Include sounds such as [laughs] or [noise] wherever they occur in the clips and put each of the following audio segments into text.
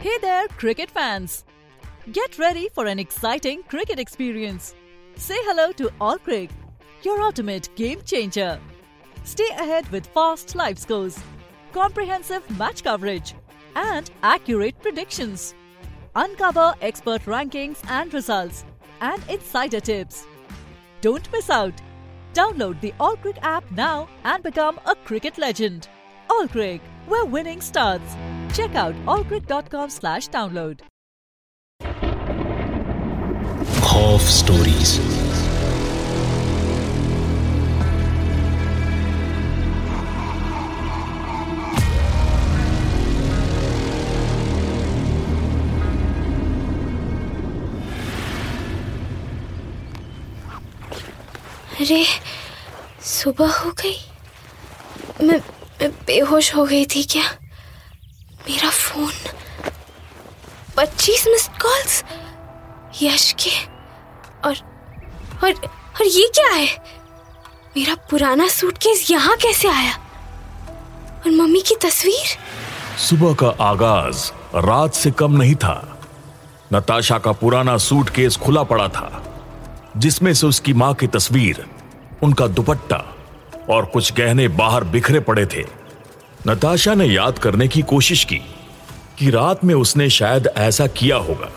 Hey there, cricket fans! Get ready for an exciting cricket experience. Say hello to Allcrick, your ultimate game changer. Stay ahead with fast live scores, comprehensive match coverage, and accurate predictions. Uncover expert rankings and results, and insider tips. Don't miss out. Download the Allcrick app now and become a cricket legend. Allcrick, where winning starts. Check out allcrick.com/download. खौफ stories अरे सुबह हो गई मैं मैं बेहोश हो गई थी क्या मेरा फ़ोन। पच्चीस मिस कॉल्स यश के और और और ये क्या है? मेरा पुराना सूटकेस यहाँ कैसे आया? और मम्मी की तस्वीर? सुबह का आगाज़ रात से कम नहीं था। नताशा का पुराना सूटकेस खुला पड़ा था, जिसमें से उसकी माँ की तस्वीर, उनका दुपट्टा और कुछ गहने बाहर बिखरे पड़े थे। नताशा ने याद करने की कोशिश की कि रात में उसने शायद ऐसा किया होगा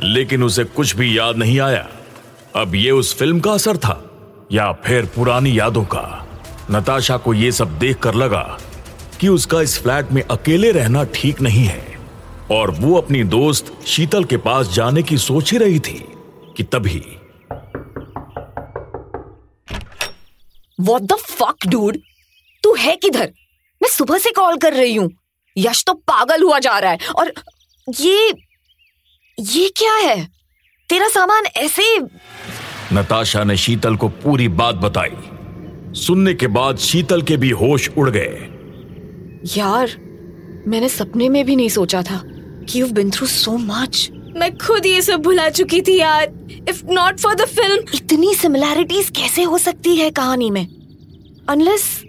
लेकिन उसे कुछ भी याद नहीं आया। अब ये उस फ़िल्म का असर था या फिर पुरानी यादों का? नताशा को यह सब देखकर लगा कि उसका इस फ्लैट में अकेले रहना ठीक नहीं है और वो अपनी दोस्त शीतल के पास जाने की सोच ही रही थी कि तभी। What the fuck, dude? तू है किधर? मैं सुबह से कॉल कर रही हूँ। यश तो पागल हुआ जा रहा है। और ये ये क्या है? तेरा सामान ऐसे नताशा ने शीतल को पूरी बात बताई। सुनने के बाद शीतल के भी होश उड़ गए। यार मैंने सपने में भी नहीं सोचा था कि you been through so much मैं खुद ये सब भुला चुकी थी यार। If not for the film इतनी सिमिलैरिटीज कैसे हो सकती है कहानी में? अनलेस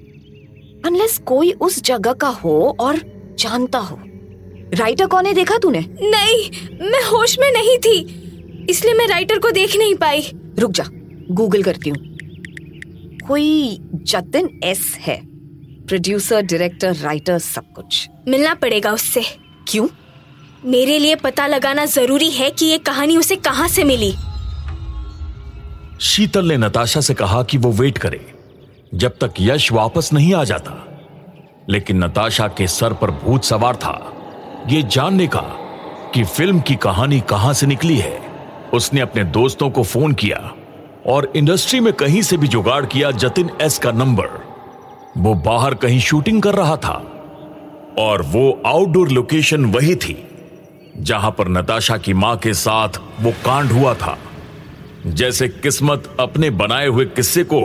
अनलेस कोई उस जगह का हो और जानता हो। राइटर कौन है देखा तूने? नहीं मैं होश में नहीं थी इसलिए मैं राइटर को देख नहीं पाई। रुक जा गूगल करती हूँ। कोई जतिन एस है प्रोड्यूसर डायरेक्टर राइटर सब कुछ। मिलना पड़ेगा उससे। क्यों? मेरे लिए पता लगाना ज़रूरी है कि ये कहानी उसे कहाँ से मिली। शीतल ने नताशा से कहा कि वो वेट करे। जब तक यश वापस नहीं आ जाता। लेकिन नताशा के सर पर भूत सवार था। ये जानने का कि फ़िल्म की कहानी कहाँ से निकली है। उसने अपने दोस्तों को फ़ोन किया और इंडस्ट्री में कहीं से भी जुगाड़ किया जतिन एस का नंबर। वो बाहर कहीं शूटिंग कर रहा था और वो आउटडोर लोकेशन वही थी, जहाँ पर नताशा की माँ के साथ वो कांड हुआ था। जैसे किस्मत अपने बनाए हुए किस्से को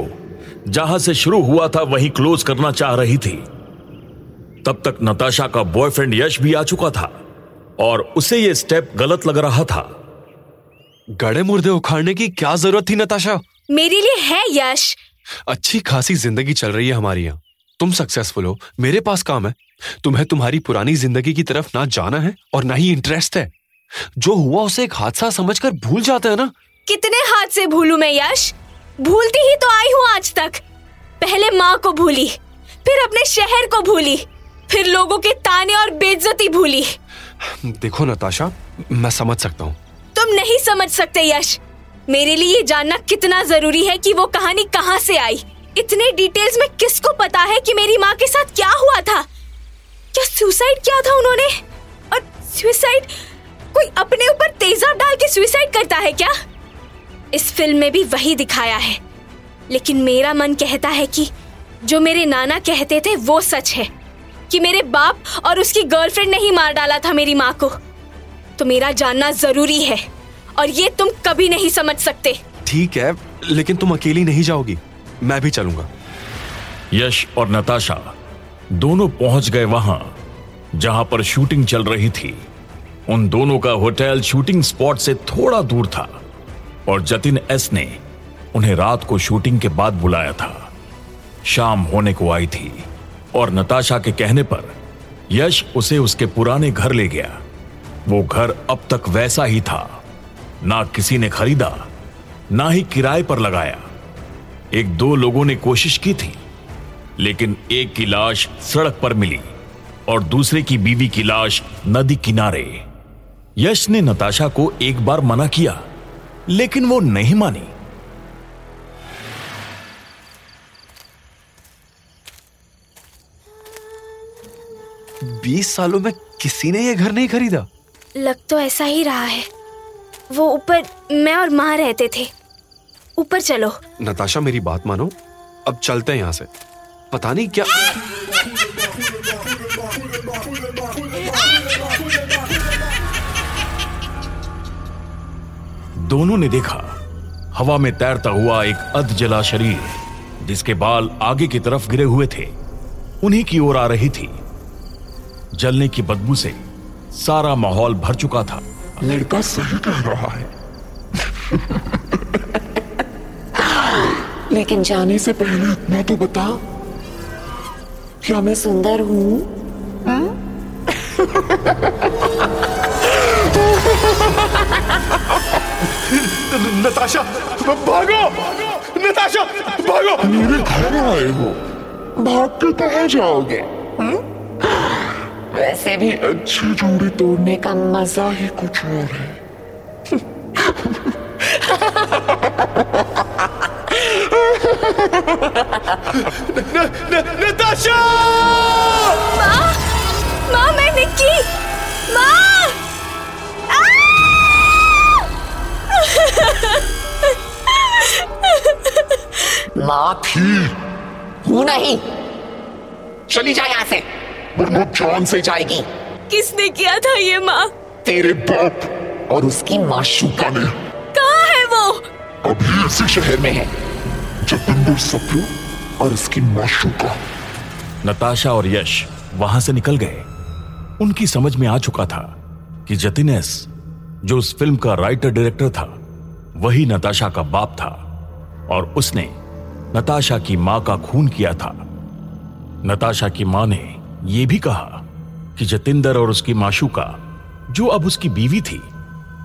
जहाँ से शुरू हुआ था वहीं क्लोज करना चाह रही थी। तब तक नताशा का बॉयफ्रेंड यश भी आ चुका था और उसे यह स्टेप गलत लग रहा था। गड़े मुर्दे उखाड़ने की क्या ज़रूरत थी नताशा? मेरे लिए है यश। अच्छी खासी ज़िंदगी चल रही है हमारी यहाँ। तुम सक्सेसफुल हो मेरे पास काम है। तुम्हें तुम्हारी पुरानी ज़िंदगी की तरफ़ ना जाना है और ना ही इंटरेस्ट है। जो हुआ उसे एक हादसा समझकर भूल जाते हैं ना? कितने हादसे भूलू मैं यश? भूलती ही तो आई हूँ आज तक। पहले माँ को भूली फिर अपने शहर को भूली फिर लोगों के ताने और बेइज्जती भूली। देखो नताशा मैं समझ सकता हूँ। तुम नहीं समझ सकते यश। मेरे लिए ये जानना कितना ज़रूरी है कि वो कहानी कहाँ से आई। इतने डिटेल्स में किसको पता है कि मेरी माँ के साथ क्या हुआ था? क्या सुसाइड किया था उन्होंने? और सुसाइड कोई अपने ऊपर तेजाब डाल के सुसाइड करता है क्या? इस फ़िल्म में भी वही दिखाया है। लेकिन मेरा मन कहता है कि जो मेरे नाना कहते थे वो सच है कि मेरे बाप और उसकी गर्लफ्रेंड ने ही मार डाला था मेरी माँ को। तो मेरा जानना ज़रूरी है और ये तुम कभी नहीं समझ सकते। ठीक है लेकिन तुम अकेली नहीं जाओगी। मैं भी चलूँगा। यश और नताशा दोनों पहुँच गए वहाँ जहाँ पर शूटिंग चल रही थी। उन दोनों का होटल शूटिंग स्पॉट से थोड़ा दूर था। और जतिन एस ने उन्हें रात को शूटिंग के बाद बुलाया था। शाम होने को आई थी और नताशा के कहने पर यश उसे उसके पुराने घर ले गया। वो घर अब तक वैसा ही था। ना किसी ने खरीदा, ना ही किराए पर लगाया। एक दो लोगों ने कोशिश की थी, लेकिन एक की लाश सड़क पर मिली और दूसरे की बीवी की लाश नदी किनारे। यश ने नताशा को एक बार मना किया। लेकिन वो नहीं मानी। बीस सालों में किसी ने ये घर नहीं खरीदा? लग तो ऐसा ही रहा है। वो ऊपर मैं और माँ रहते थे। ऊपर चलो। नताशा मेरी बात मानो। अब चलते हैं यहाँ से। पता नहीं क्या दोनों ने देखा हवा में तैरता हुआ एक अध जला शरीर जिसके बाल आगे की तरफ़ गिरे हुए थे। उन्हीं की ओर आ रही थी। जलने की बदबू से सारा माहौल भर चुका था। लड़का सही कह रहा है। लेकिन जाने से पहले इतना तो बता क्या मैं सुंदर हूँ? [laughs] नताशा भागो नताशा भागो मेरे घर आए हो। भाग के कहा जाओगे? हम्म? वैसे भी अच्छी जोड़ी तोड़ने का मज़ा ही कुछ और है। नताशा माँ माँ मैं निक्की माँ थी हूँ नहीं। चली जा यहाँ से। वरना जान से जाएगी। किसने किया था ये माँ? तेरे बाप और उसकी माशूका ने कहाँ है वो? अभी इसी शहर में है जतिंदर सप्रू और उसकी माशूका नताशा और यश वहाँ से निकल गए। उनकी समझ में आ चुका था कि जतिन एस जो उस फ़िल्म का राइटर डायरेक्टर था वही नताशा का बाप था और उसने नताशा की माँ का खून किया था। नताशा की माँ ने यह भी कहा कि जतिंदर और उसकी माशूका जो अब उसकी बीवी थी,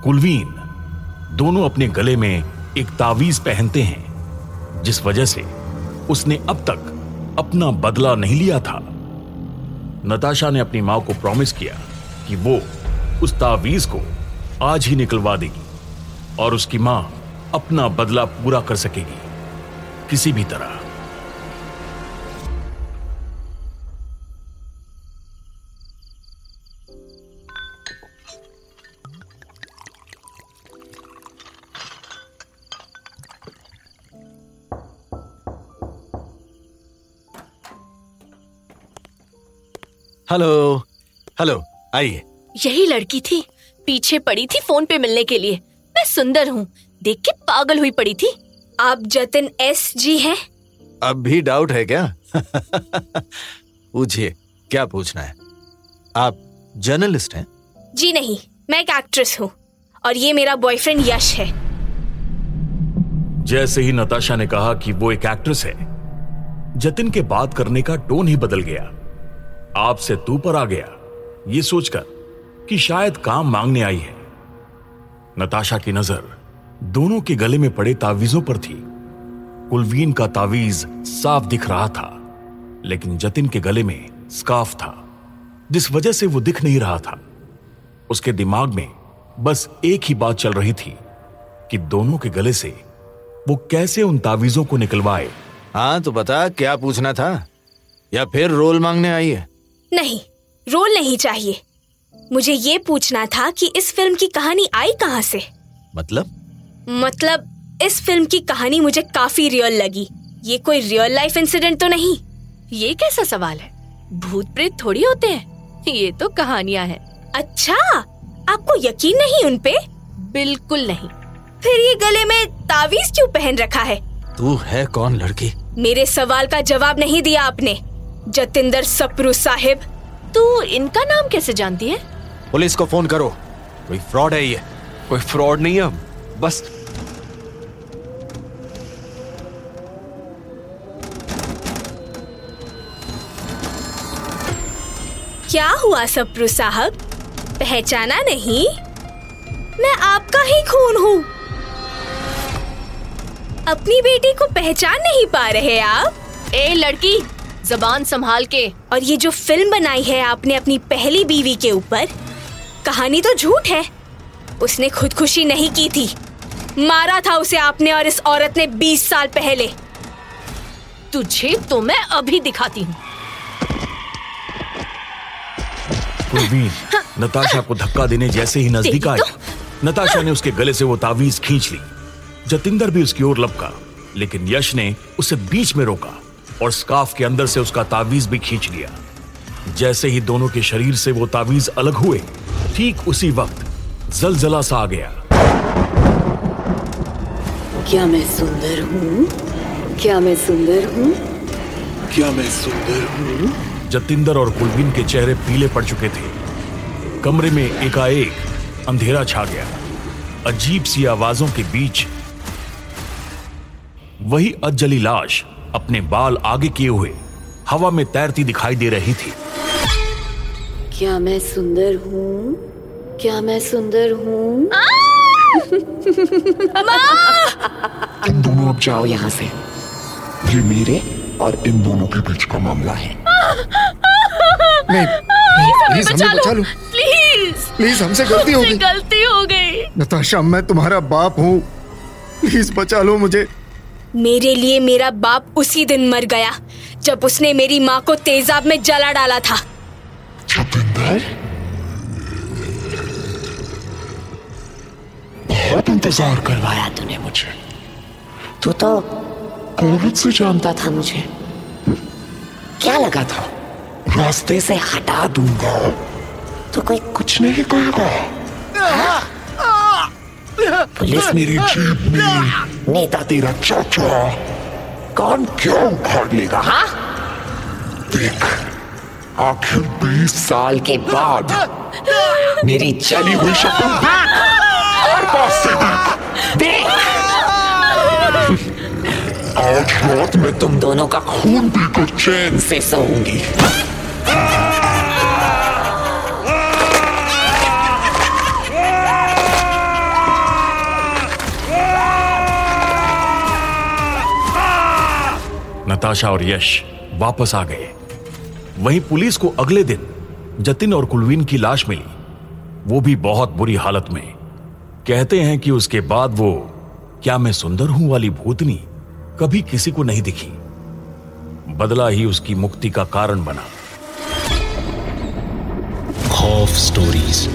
कुलवीन, दोनों अपने गले में एक तावीज पहनते हैं, जिस वजह से उसने अब तक अपना बदला नहीं लिया था। नताशा ने अपनी माँ को प्रॉमिस किया कि वो उस तावीज को आज ही निकलवा देगी और उसकी माँ अपना बदला पूरा कर सकेगी। किसी भी तरह। हेलो हेलो, आइए। यही लड़की थी, पीछे पड़ी थी फ़ोन पे मिलने के लिए। मैं सुंदर हूँ, देख के पागल हुई पड़ी थी। आप जतिन एस जी हैं? अब भी डाउट है क्या? [laughs] पूछिए क्या पूछना है? आप जर्नलिस्ट हैं? जी नहीं मैं एक एक्ट्रेस हूँ और ये मेरा बॉयफ्रेंड यश है। जैसे ही नताशा ने कहा कि वो एक एक्ट्रेस है जतिन के बात करने का टोन ही बदल गया। आपसे तू पर आ गया ये सोचकर कि शायद काम मांगने आई है। नताशा की नज़र दोनों के गले में पड़े तावीजों पर थी। कुलवीन का तावीज साफ़ दिख रहा था लेकिन जतिन के गले में स्काफ था जिस वजह से वो दिख नहीं रहा था। उसके दिमाग में बस एक ही बात चल रही थी कि दोनों के गले से वो कैसे उन तावीजों को निकलवाए। हाँ तो बता क्या पूछना था? या फिर रोल मांगने आई है? नहीं रोल नहीं चाहिए। मुझे ये पूछना था कि इस फ़िल्म की कहानी आई कहाँ से? मतलब? मतलब इस फ़िल्म की कहानी मुझे काफ़ी रियल लगी। ये कोई रियल लाइफ इंसिडेंट तो नहीं। ये कैसा सवाल है? भूत प्रेत थोड़ी होते हैं। ये तो कहानियाँ हैं। अच्छा आपको यकीन नहीं उनपे बिल्कुल नहीं। फिर ये गले में तावीज क्यों पहन रखा है? तू है कौन लड़की? मेरे सवाल का जवाब नहीं दिया आपने। जतिंदर सप्रू साहिब तू इनका नाम कैसे जानती है? पुलिस को फ़ोन करो। कोई फ्रॉड है ये? कोई फ्रॉड नहीं है। बस। क्या हुआ सप्रू साहब? पहचाना नहीं? मैं आपका ही खून हूँ। अपनी बेटी को पहचान नहीं पा रहे आप? ए लड़की जबान संभाल के। और ये जो फ़िल्म बनाई है आपने अपनी पहली बीवी के ऊपर कहानी तो झूठ है। उसने खुदकुशी नहीं की थी। मारा था उसे आपने और इस औरत ने 20 साल पहले। तुझे तो मैं अभी दिखाती हूँ। कुलवीन नताशा को धक्का देने जैसे ही नज़दीक तेरी आया। नताशा ने उसके गले से वो तावीज खींच ली। जतिंदर भी उसकी ओर लपका लेकिन यश ने उसे बीच में रोका और स्काफ के अंदर से उसका तावीज भी खींच लिया। जैसे ही दोनों के शरीर से वो तावीज अलग हुए ठीक उसी वक्त जलजला सा आ गया। क्या मैं सुंदर हूँ? क्या मैं सुंदर हूँ? क्या मैं सुंदर हूँ? जतिंदर और कुलवीन के चेहरे पीले पड़ चुके थे। कमरे में एकाएक अंधेरा छा गया। अजीब सी आवाजों के बीच वही अजली लाश अपने बाल आगे किए हुए हवा में तैरती दिखाई दे रही थी। क्या मैं सुंदर हूँ? क्या मैं सुंदर हूँ? तुम [laughs] दोनों अब जाओ यहाँ से। ये मेरे और इन दोनों के बीच का मामला है। नहीं प्लीज़ हमें बचा लो। प्लीज़ प्लीज़ हमसे गलती हो गई गलती हो गई। नताशा मैं तुम्हारा बाप हूँ। प्लीज़ बचा लो मुझे। मेरे लिए मेरा बाप उसी दिन मर गया जब उसने मेरी माँ को तेजाब में जला डाला था। जतिंदर? बहुत इंतज़ार करवाया तूने मुझे तू तो कोविड से जानता था मुझे क्या लगा था रास्ते से हटा दूँगा तो कोई कुछ नहीं कहेगा पुलिस मेरी जीप में नेता तेरा चाचा कौन क्यों उखाड़ लेगा हाँ देख आखिर बीस साल के बाद मेरी चली हुई शक्ल देख आज रात में तुम दोनों का खून पीकर चैन से सोऊँगी नताशा और यश वापस आ गए वहीं पुलिस को अगले दिन जतिन और कुलवीन की लाश मिली वो भी बहुत बुरी हालत में कहते हैं कि उसके बाद वो, क्या मैं सुंदर हूँ? वाली भूतनी कभी किसी को नहीं दिखी। बदला ही उसकी मुक्ति का कारण बना। खौफ स्टोरीज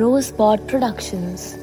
Rosebud Productions.